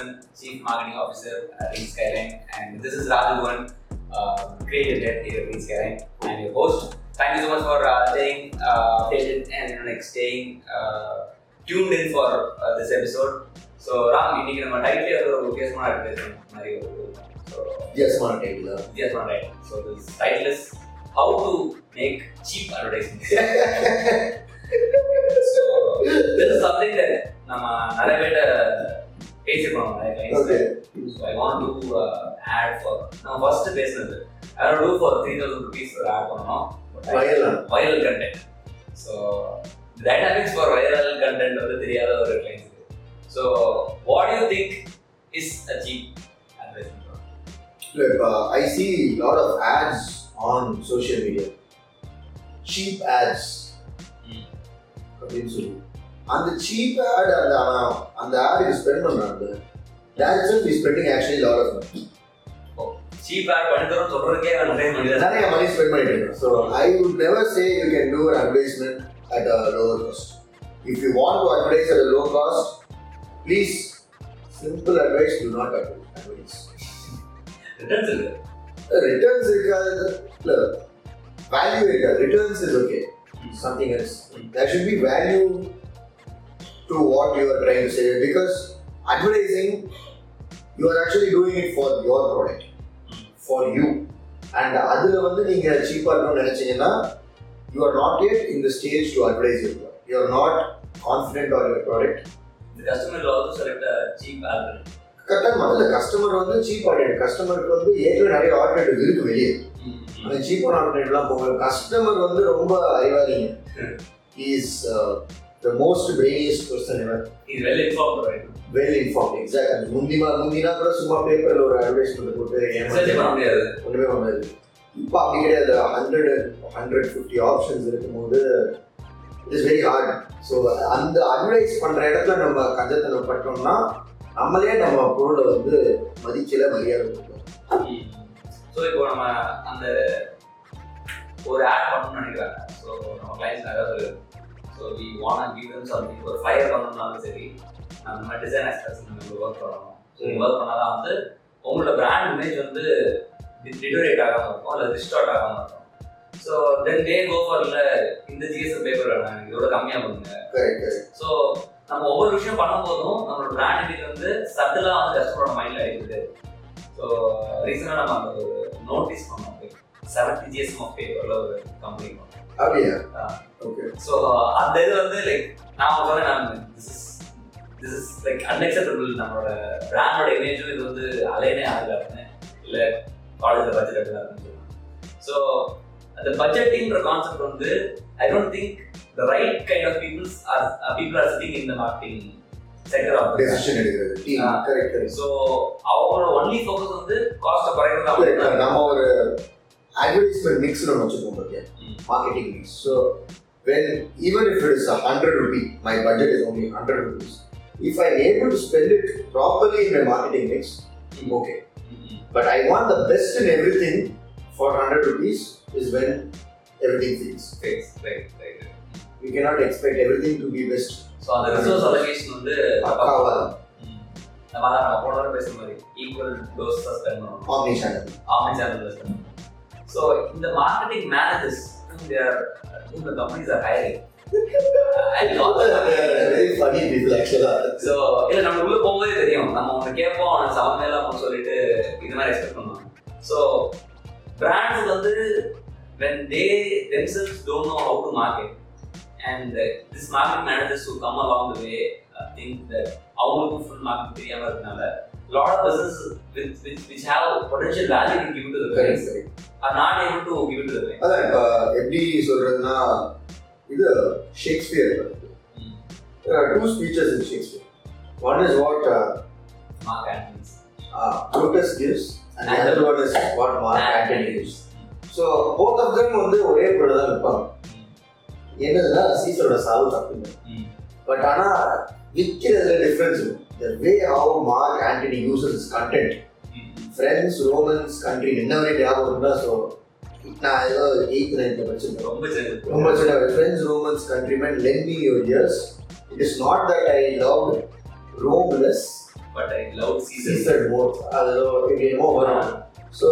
Ram Yasman, Chief Marketing Officer at Reach Skyline, and this is Rajagovan, uh, creative head here at Reach Skyline, and your host. Thank you so much for uh, staying uh, patient and you know, like staying uh, tuned in for uh, this episode. So Ram இன்னைக்கு நம்ம டைட்டிலே வந்து ஒரு வித்தியாசமான advertisement மாதிரி ஒரு so வித்தியாசமான title வித்தியாசமான title so this title is how to make cheap advertisement so this is something that நம்ம நிறைய பேர்ட்ட பேசிருக்கோம் நிறைய okay clients. So I want to uh, add for நம்ம ஃபர்ஸ்ட் பேசுனது I want to do for three thousand rupees ஒரு add பண்ணணும் Viral. Viral content so dynamics for viral content வந்து தெரியாத ஒரு clients so what you think is a cheap advertisement Look, uh, I see a lot of ads on social media. Cheap ads. Hmm. அப்படின்னு சொல்லி அந்த cheap ad அந்த அவன் அந்த ஆடுக்கு ஸ்பெண்ட் பண்றாங்க that itself is spending actually a lot of money cheap ad பண்ணி தரோம் சொல்றதுக்கே நிறைய மணி நிறைய மணி ஸ்பெண்ட் பண்ணிட்டு இருக்கேன் so I would never say you can do an advertisement at a lower cost if you want to advertise at a low cost please simple advice do not advertise returns இருக்கு returns இருக்காது இல்ல value இருக்காது returns is okay something else there should be value to what you are trying to say because advertising you are actually doing it for your product for you and அதில் வந்து நீங்கள் சீப்பாக இருக்கணும்னு நினச்சிங்கன்னா you are not yet in the stage to advertise your you are not confident on your product The customer will also select a cheap alternative. கரெக்டாக இல்லை customer வந்து cheap alternate கஸ்டமருக்கு வந்து ஏற்கனவே நிறைய ஆல்டர்னேட்டிவ் இருக்கு வெளியே. அந்த சீப்பான ஆல்டர்னேட்லாம் போக கஸ்டமர் வந்து ரொம்ப அறிவாளிங்க. Is the most brainiest person ever He's well informed, right? Well inform exact முந்திமா முந்தினா கூட சும்மா பேப்பரில் ஒரு அட்வர்டைஸ்மெண்ட் போட்டு Research பண்ண முடியாது. ஒன்றுமே பண்ணாது இப்போ அப்படி கிடையாது. ஹண்ட்ரட் ஹண்ட்ரட் ஃபிஃப்டி ஆப்ஷன்ஸ் இருக்கும்போது it is very hard so அந்த அட்வர்டைஸ் பண்ணுற இடத்துல நம்ம கஞ்சத்தனம் பட்டோம்னா நம்மளே நம்ம பொருளை வந்து மதிக்கல மரியாதை கொடுக்கணும் ஸோ இப்போ நம்ம அந்த ஒரு ஆட் பண்ணணும்னு நினைக்கிறாங்க. ஸோ நம்ம கிளைண்ட்ஸ் நிறையா சொல்லுது so we want give them something ஒரு ஃபயர் பண்ணணும்னாலும் சரி நம்ம டிசைன் எக்ஸ்பிரஸ் நம்ம ஒர்க் பண்ணணும். ஸோ ஒர்க் பண்ணால் தான் வந்து உங்களோட பிராண்ட் இமேஜ் வந்து டிட்டோரேட் ஆகாமல் இருக்கும் இல்லை டிஸ்டார்ட் ஆகாமல் இருக்கும். ஸோ தென் டே கோ இந்த ஜிஎஸ்எம் பேப்பர் வேணாம் எனக்கு இதோட கம்மியாக பண்ணுங்க ஸோ நம்ம ஒவ்வொரு விஷயம் பண்ணும்போதும் நம்மளோட பிராண்ட் இமேஜ் வந்து சட்டிலாக வந்து கஸ்டமரோட மைண்டில் அடிக்குது ஸோ ரீசெண்டாக நம்ம அந்த ஒரு நோட்டீஸ் பண்ணோம். செவன்டி ஜிஎஸ்எம் ஆஃப் பேப்பரில் ஒரு கம்பெனி பண்ணோம். அப்படியா. ஓகே ஸோ அந்த இது வந்து லைக் நான் சொன்னேன் நான் this is this is like unacceptable நம்மளோட பிராண்டோட இமேஜும் இது வந்து அலைனே ஆகல அப்படின்னு இல்லை காலேஜில் பட்ஜெட் எடுக்கலாம் அப்படின்னு ஸோ அந்த பட்ஜெட்டிங்கிற கான்செப்ட் வந்து I don't think the right kind of peoples are people are sitting in the marketing sector of decision எடுக்கிறது. டீம் ஆ. கரெக்ட் கரெக்ட் ஸோ அவங்களோட ஒன்லி ஃபோக்கஸ் வந்து காஸ்ட்டை குறைக்கிறது நம்ம ஒரு அட்வர்டைஸ்மெண்ட் மிக்ஸ் ஒன்று வச்சுருக்கோம் பார்த்தியா ம். marketing mix. So when even if it is a hundred rupee, my budget is only hundred rupees. If I'm able to spend it properly in my marketing mix, I'm okay. But I want the best in everything for hundred rupees is when everything fits. We cannot expect everything to be best. So அந்த resource allocation வந்து பக்காவா நம்ம அதான் நம்ம போன தடவை பேசுற மாதிரி ஈக்குவல் டோஸ் ஸ்பெண்ட் பண்ணணும் omni channel. ஆன்லைன் சேனல்ல ஸ்பெண்ட் பண்ணணும் so இந்த மார்க்கெட்டிங் மேனேஜர்ஸ் தேர் இந்த companies are hiring Very funny people actually. So இல்லை நம்ம உள்ள போகும்போதே தெரியும். நம்ம ஒன்று கேட்போம் அவனுக்கு சமமே இல்லாமல் சொல்லிட்டு இது மாதிரி எக்ஸ்பெக்ட் பண்ணுவாங்க. ஸோ பிராண்ட்ஸ் வந்து when they themselves don't know how to market and uh, this marketing managers who come along the way uh, think that அவங்களுக்கும் ஃபுல் மார்க்கெட் தெரியாம இருக்கனால lot of businesses which, which, which have potential value to give to the clients are not able to give it to the clients. அதான் இப்போ எப்படி சொல்றதுன்னா இது Shakespeare Mm. Two speeches in Shakespeare one is what Mark. Brutus gives and the other one is what Mark Antony gives. So both of them வந்து ஒரே பொருள் தான் விற்பாங்க என்னதுன்னா சீசரோட சாவு Mm. பட் ஆனால் விற்கிறதுல டிஃப்ரென்ஸ் இருக்கும் The way how Mark Antony uses is content friends Romans country என்ன வரை ஞாபகம் இருந்தா ஸோ நான் ஏதோ எயித் நைன்த்தில் படிச்சிருக்கேன் ரொம்ப சின்னது ரொம்ப சின்ன friends Romans countrymen lend me your ears it is not that I loved Rome less, but I love season Caesar more. அது என்னமோ வரும் So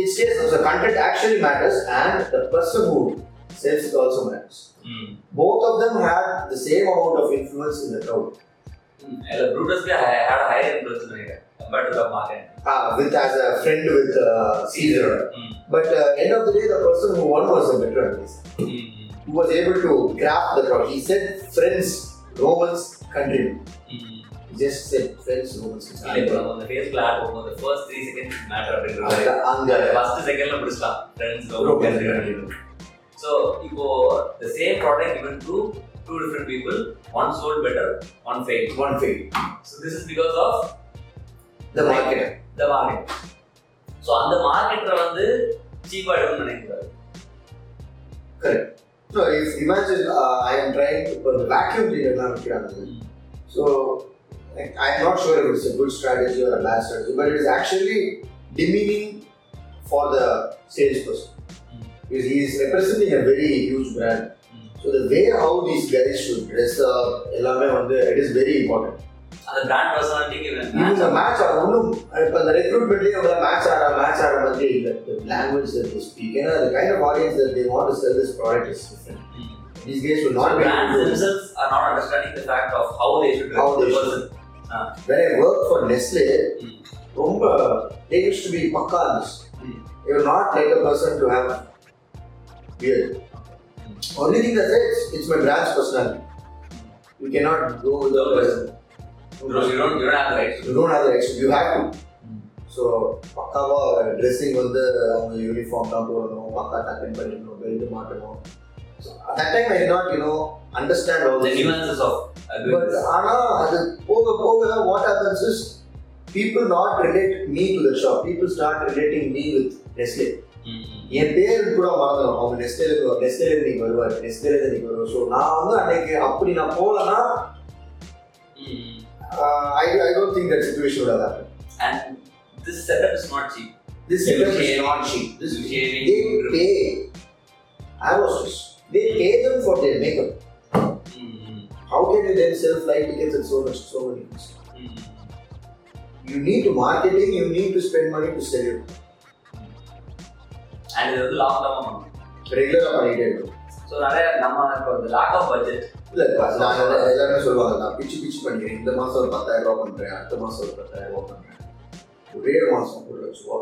it stays the content actually matters and the person who sells it also matters. Both of them had the same amount of influence in the crowd. இல்ல Brutus pay had higher influence நினைக்கிறேன் compared to the market Uh, with as a friend with uh, Caesar. But uh, end of the day, the person who won was a veteran. Who was able to grab the crowd. He said friends, Romans, countrymen. He just said friends, Romans, இல்ல இப்போ countrymen. நம்ம அந்த ஃபேஸ்ல add பண்ணும்போது first three seconds matter அப்படின்றது அங்க- அங்க first செகண்ட்ல முடிச்சலாம் ஃப்ரெண்ட்ஸ் Romans, countrymen. ஸோ இப்போ the same product given to two different people one sold better one failed One fail. so this is because of The market. the market so அந்த மார்க்கெட்டை வந்து சீப்பா எடுக்கணும்னு நினைக்கிறாரு Correct. No, if imagine uh, I am trying to put the vacuum cleaner now வைக்கிறாங்க. So like, I'm not sure if it's a good strategy or a bad strategy, but it is actually demeaning for the salesperson. Mm. Mm. So the way how these guys should dress up, எல்லாமே வந்து it is very important. அந்த brand பர்சனாலிட்டிக்கு இவங்க match ஆட ஒன்றும் இப்போ அந்த ரெக்ரூட்மெண்ட்லேயே அவங்க மேட்ச் ஆட மேட்ச் ஆட மாதிரியே இல்லை லாங்குவேஜ் தட் they speak ஏன்னா the kind of audience that they want to sell this product is different. These guys will not be able brands themselves are not understanding the fact of how they should How they the should. person. when I worked for Nestle, Mm. ரொம்ப they used to be pakka on this. Mm. They were not like a person to have beard. Only thing that says it's my brand's personality. You cannot go with the No person. Bro, you don't you don't have the right to You don't have the right. You have to. Mm. So பக்காவா dressing வந்து அவங்க uniform தான் போடணும் பக்கா டக்கன் பண்ணிக்கணும் belt மாட்டணும் so at time I not you know understand all the nuances of uh, but ஆனால் அது போக போக what happens is people not relate me to the shop people start relating me with Nestle என் பேர் கூட மறந்துடும் அவங்க நெஸ்லேருந்து நெஸ்லேருந்து நீங்கள் வருவார் நெஸ்லேருந்து நீங்கள் வருவார் ஸோ நான் வந்து அன்னைக்கு அப்படி நான் போகலன்னா I I don't think that situation would have happened. and this setup is not cheap. This You setup is shaving, not cheap. This you shaving, they you- pay. I was just they pay them for their makeup. Mm, How can you then sell flight tickets and so much so many things? mm, mm. You need to marketing, you need to spend money to sell it. And இது வந்து long derma பண்ணும் ரெகுலராக பண்ணிட்டே இருக்கும். So நிறைய நம்ம இப்போ இந்த லேக் ஆஃப் பட்ஜெட் இல்லை நான் எல்லாருமே சொல்லுவாங்க நான் பிச்சு பிச்சு பண்ணிக்கிறேன். இந்த மாதம் ஒரு பத்தாயிரம் ரூபா பண்ணுறேன் அடுத்த மாதம் ஒரு பத்தாயிரம் ரூபா பண்ணுறேன் ஒரே மாதம் ஒரு லட்ச ரூபா.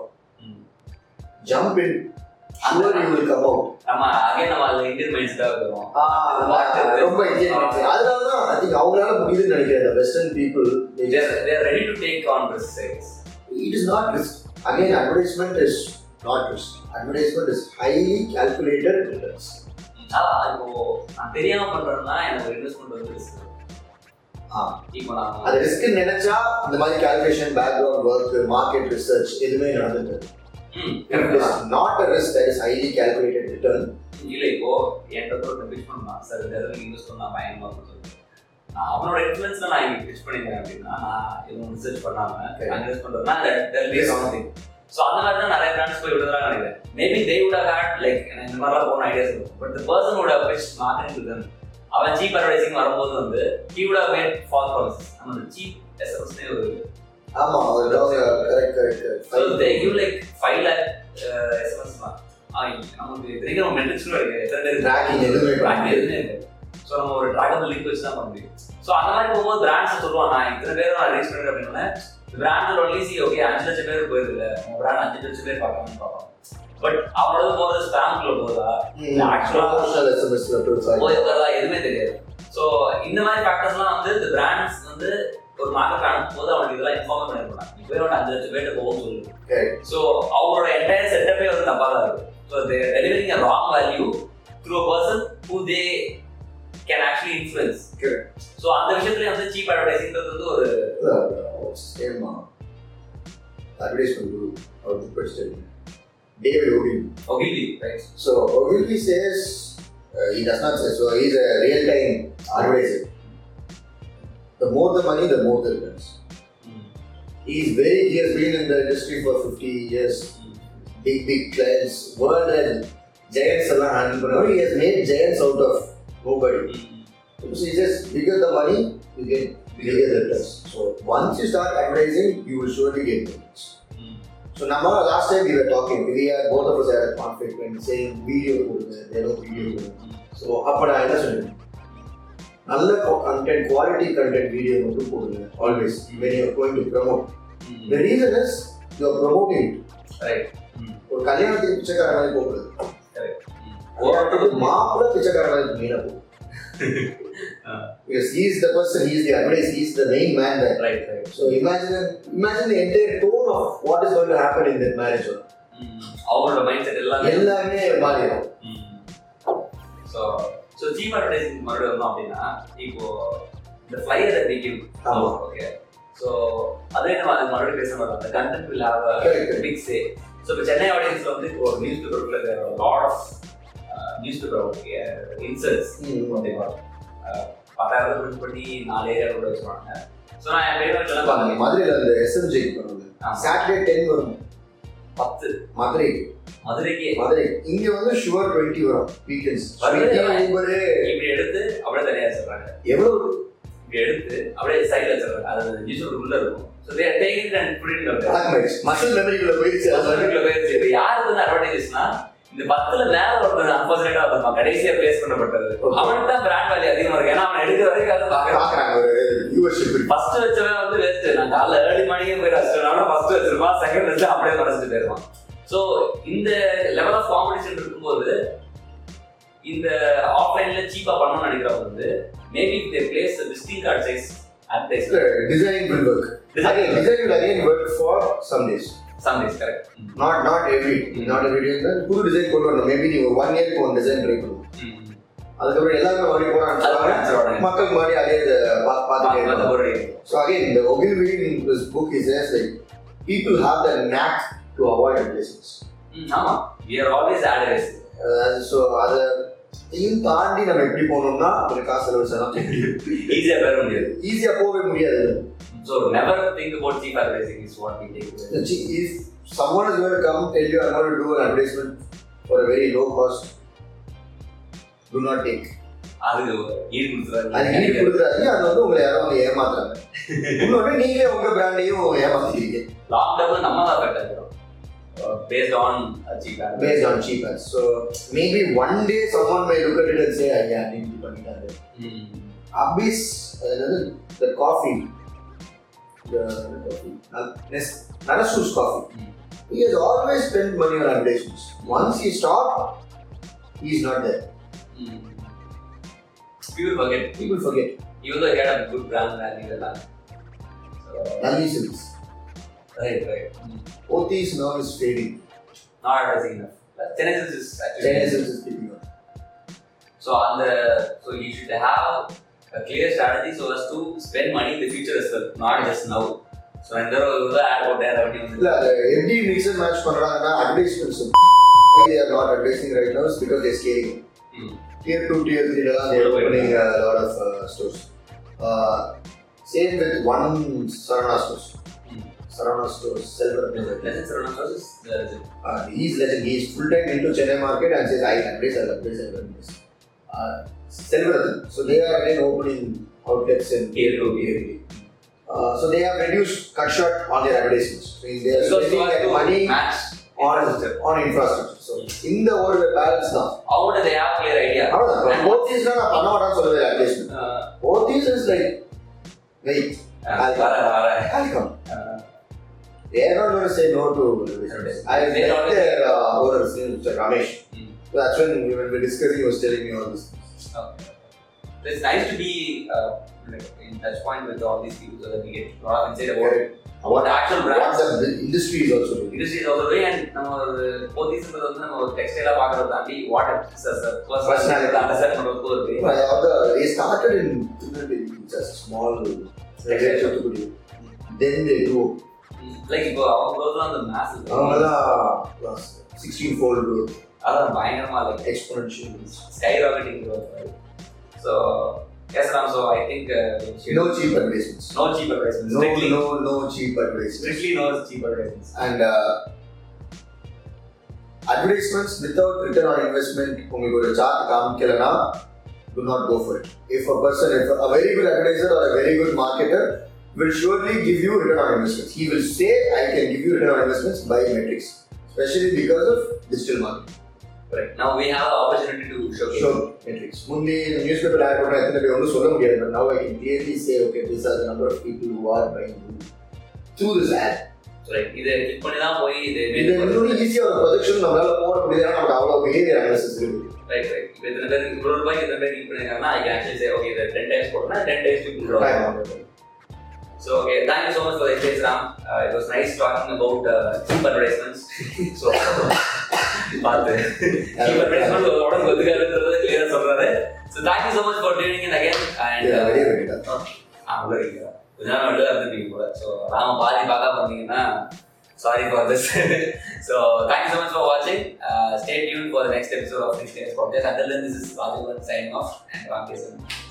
Jump in sure you will come out நம்ம அகைன் அதில் இந்தியன் மைண்ட் செட்டாக இருக்கிறோம் ரொம்ப அதனால தான் ஐ திங்க் அவங்களால முடியுதுன்னு நினைக்கிறேன் western people they're ready to take on it is not risk. Again, advertisement risk. Advertisement is highly calculated returns. அதான் இப்போ நான் தெரியாம பண்றேன்னா எனக்கு இன்வெஸ்ட்மெண்ட் வந்து நான் அது ரிஸ்க் நினைச்சா இந்த மாதிரி calculation background work market research எதுவுமே இஸ் தான். Not a risk that is highly calculated return இல்ல இப்போ என்கிட்ட ஒரு பிச் பண்ணலாம் சார் இந்த இடத்துல இன்வெஸ்ட் பண்ணா பயங்கரமா இருக்கும் சொல்லி நான் அவனோட இன்ஃபுளுன்ஸ்ல நான் இங்க பிச் பண்ணிருக்கேன் அப்படின்னா நான் எதுவும் ரிசர்ச் பண்ணாம. இன்வெஸ்ட் பண்றதுனா ஸோ அந்த மாதிரி தான் நிறைய பிராண்ட்ஸ் போய் விடுறதா நினைக்கிறேன். Maybe they would have had like எனக்கு இந்த மாதிரிலாம் போன ideas but the person pitched marketing to them. அவன் சீப் அட்வர்டைசிங் வரும்போது வந்து he would have made false promises. நம்ம சீப் எஸ்எம்எஸ்னே ஒரு ஆமா correct correct so they give like five lakh SMS நமக்கு தெரிஞ்ச மெட்ரிக்ஸ் கூட இருக்கு எத்தனை பேர் Tracking எதுவுமே Tracking எதுவுமே ஸோ நம்ம ஒரு ட்ராகபிள் லிங்க் வச்சு தான் பண்ண முடியும். ஸோ அந்த மாதிரி போகும்போது பிராண்ட்ஸ் சொல்லுவான் நான் இத்தனை பேர் நான் ரீச் பண்ணுறேன் அப்படின்னா பிராண்ட் ஒன்லி சி ஓகே அஞ்சு லட்சம் பேர் போயிருதுல உங்க பிராண்ட் அஞ்சு லட்சம் பேர் பார்க்கலாம்னு பார்ப்பான் பட் அவனோட போகிறது ஸ்பேம்குள்ள போதா Actual-ஆ- ப்ரொமோஷனல் எஸ்எம்எஸ்ல ப்ரொஃபைல் போய் வரதா எதுவுமே தெரியாது. ஸோ இந்த மாதிரி ஃபேக்டர்ஸ்லாம் வந்து இந்த பிராண்ட்ஸ் வந்து ஒரு மார்க்கெட் அனுப்பும்போது அவனுக்கு இதெல்லாம் இன்ஃபார்ம் பண்ணிருப்பாங்க நீ போய் அஞ்சு லட்சம் பேர்ட்டு போகும் சொல்லு. ஸோ அவங்களோட என்டையர் செட்டப்பே வந்து தப்பாக தான் இருக்கு so they delivering wrong value through a person So he's a real time advisor. The more the money, the more the returns. He's very, he has been in the industry for 50 years. Big, big clients, world and giants. He has made giants out of nobody. So he says, bigger the money, you get bigger the returns. So once you start advertising, you will surely get returns. So நம்ம talking, we had both of us had a conflict when saying video கொடுங்க, ஏதோ video கொடுங்க. So அப்ப நான் என்ன சொன்னேன் நல்ல content quality content video மட்டும் போடுங்க always are going to promote the reason is you are promoting it. Right ஒரு கல்யாணத்துக்கு பிச்சைக்கார மாதிரி போகிறது ஓரத்துக்கு மாப்பிள்ள பிச்சைக்கார மாதிரி மெயினாக போகும் because he is the person he is the advice he is the main man there. Right right so imagine imagine the entire tone of what is going to happen in that marriage. அவங்களோட mindset எல்லாமே எல்லாமே மாறிடும். So so cheap advertising மறுபடியும் வந்தோம் அப்படின்னா இப்போ இந்த flyer விற்கும் ஆமா. ஓகே ஸோ அதே நம்ம அது மறுபடியும் பேச மாட்டோம். அந்த content will have Correct. Pick say so இப்போ சென்னை ஆடியன்ஸ்ல வந்து இப்போ ஒரு நியூஸ் பேப்பருக்குள்ள lot of newspaper inserts ஓகேவா பத்தாயிரம் பிரிண்ட் பண்ணி நாலு ஏரியா கூட வச்சுருவாங்க. ஸோ நான் என் பார்த்தேன் மதுரையில் அந்த எஸ்எம்ஜி ஆமா. சாட்டர்டே டென் வரும். பத்து. மதுரை. மதுரைக்கு. மதுரை. இங்க வந்து ஷுவர் டுவெண்ட்டி வரும் வீக்கெண்ட்ஸ்? ஊபரு இப்படி எடுத்து அப்படியே தனியாக வச்சிடுறாங்க எவ்வளவு? இப்படி எடுத்து அப்படியே சைடில் வச்சிடுறாங்க அது நியூஸ் உள்ள இருக்கும். மசில் மெமரிக்குள்ள போயிடுச்சு. அது வந்து இது யாருக்கு வந்து அட்வான்டேஜஸ்னா இந்த பத்துல மேல ஒருத்தர் அன்பார்ச்சுனேட்டா வந்திருப்பான். கடைசியா பேஸ் பண்ணப்பட்டது. அவனுக்கு தான் பிராண்ட் வேல்யூ அதிகமா இருக்கு. ஏன்னா அவன் எடுக்கிற வரைக்கும் அதை பாக்குறாங்க ஒரு வியூவர்ஷிப் ஃபர்ஸ்ட் வச்சவன் வந்து வேஸ்ட் நான் காலைல ஏர்லி மார்னிங்கே போய் ரசிச்சிருவான் ஃபர்ஸ்ட் வச்சிருப்பான். செகண்ட் வச்சு அப்படியே மறைச்சிட்டு போயிருவான் ஸோ இந்த லெவல் ஆஃப் காம்படிஷன் இருக்கும்போது இந்த ஆஃப்லைன்ல சீப்பா பண்ணணும்னு நினைக்கிறவங்க வந்து maybe they place visiting card size designing will work. Again design will again work for some days. Some days correct not not every not every day தான் புது டிசைன் கொண்டு வரணும். மேபி நீ ஒரு ஒன் இயர்க்கு ஒன் டிசைன் ட்ரை பண்ணுவோம் அதுக்கப்புறம் எல்லாருமே மறுபடியும் போட அதுக்கப்புறம் ஆரம்பிச்சிருவாங்க ஆரம்பிச்சிருவாங்க. மக்கள் மறுபடியும் அதே பார்த்துட்டே இருப்பாங்க. So again, the Ogilvy in this book is says like people have the knack to avoid replacements. ஆமா. We are always advertising Uh, so அதை இதையும் தாண்டி நம்ம எப்படி போகணும்னா கொஞ்சம் காசு செலவு செய்யலாம் ஈஸியா பெற முடியாது. ஈஸியா போகவே முடியாது. So never think about cheap advertising is what we take. away. if someone is going to come tell you I'm going to do an advertisement for a very low cost do not take ஈடு அது ஈடு கொடுத்துறாங்க அது வந்து உங்களை யாரும் ஏமாத்துறாங்க இன்னொன்று நீங்களே உங்க பிராண்டையும் ஏமாத்திக்கிறீங்க டர்ம்ல நம்ம தான் பெட்டர் இருக்கிறோம் based on cheap. So one day someone may look at it and say, "ஐயா நீ இப்படி பண்ணிட்டாரு." Abyss, அதாவது the coffee, the, the coffee, uh, Nes- Narasu's coffee. Mm. He has always spent money on advertisements. Once he stopped, he is not there. People forget. People forget. Even though he had a good brand value and So, Silks. right, right. Pothys now is fading. Not advertising enough. Genesis is actually. Silks is picking up. So on the so you should have a clear strategy so as to spend money in the future as well, not just now. So இந்த ஒரு add போட்டேன் revenue வந்து இல்ல அதை எப்படி mix and match பண்றாங்கன்னா advertisements they are not advertising right now is because they're scaling. Hmm. Tier 2, Tier 3 எல்லாம் they're opening a lot of uh, stores. Uh, same with one Sarana stores. Hmm. Sarana stores, Selvaratna. Legends are not versus the legend. Uh, he's legend. He's full time into Chennai market and says, I advertise, I advertise, I advertise. Uh, Selvaratna. So they are again opening outlets in Tier two, Tier three. Uh, so they have reduced, cut short on their advertisements. So they are Because spending so as their to money match on infrastructure. on infrastructure. So இந்த ஒரு balance தான் How do they have clear idea? அவ்வளவுதான் And both is நான் பண்ண மாட்டான்னு சொல்லுவேன் at least Uh, both is is like wait uh, வர வர welcome Uh, they are not going to say no to Advertisement. I They met don't- their uh, owners, Mr. Ramesh. Hmm. So that's when we were discussing, he was telling me all this. okay. So it's nice to be uh, like in touch point with all these people so that we get a lot of insight about what the actual What brands the industry is also doing. industry is also doing and நம்ம ஒரு போத்தீஸ்ன்றது வந்து நம்ம ஒரு டெக்ஸ்டைலா பார்க்கறத தாண்டி what Personality. Understand பண்றதுக்கு ஒரு way. But all the- They started in Tirunelveli, just a small Textile shop. Thuthukudi. Then they grew. Like இப்போ அவங்க growth அந்த மேஸ் அவங்க தான் சிக்ஸ்டீன் ஃபோல்டு growth, அதான் பயங்கரமா like exponential. Skyrocketing growth so S Ram so I think No cheap advertisements. No cheap advertisement No, strictly no, no cheap advertisements. Strictly no cheap advertisements And uh, advertisements without return on investment உங்களுக்கு ஒரு chart காமிக்கலனா do not go for it. If a person, if a very good advertiser or a very good marketer will surely give you return on investments. He will say, I can give you return on investments by metrics, especially because of digital marketing. Right. Now we have the opportunity to showcase. Show metrics. முந்தி newspaper ad பண்ண எத்தனை பேர் ஒன்றும் சொல்ல முடியாது but now I can clearly say okay this are number of people who are buying through this ad. இதை click பண்ணி தான் போய் இது இது இன்னும் ஈஸியாக ஒரு ப்ரொஜெக்ஷன் நம்மளால போட முடியாது ஏன்னா நமக்கு அவ்வளோ பிஹேவியர் அனாலிசிஸ் இருக்கு ரைட் ரைட் இப்போ இத்தனை பேர் இவ்வளோ ரூபாய்க்கு இத்தனை பேர் click பண்ணிருக்காங்கன்னா I can actually say okay இதை டென் டைம்ஸ் போட்டோம்னா ten times people So okay, thank you so much for the experience, Ram. Uh, it was nice talking about uh, cheap advertisements. so, பார்த்து cheap advertisement உடம்பு ஒத்துக்காதுன்றது clear-ஆ சொல்றாரு. So thank you so much for tuning in again and uh, வெளியே வேண்டியதா ஆ, உள்ள வைக்கிறா. கொஞ்ச நேரம் வெளில இருந்துட்டீங்க போல. So ராம பாதி பார்க்காம வந்தீங்கன்னா sorry for this. so thank you so much for watching. Uh, stay tuned for the next episode of Next Podcast. Until then, this is Rajavan signing off and Ram Kesan signing off.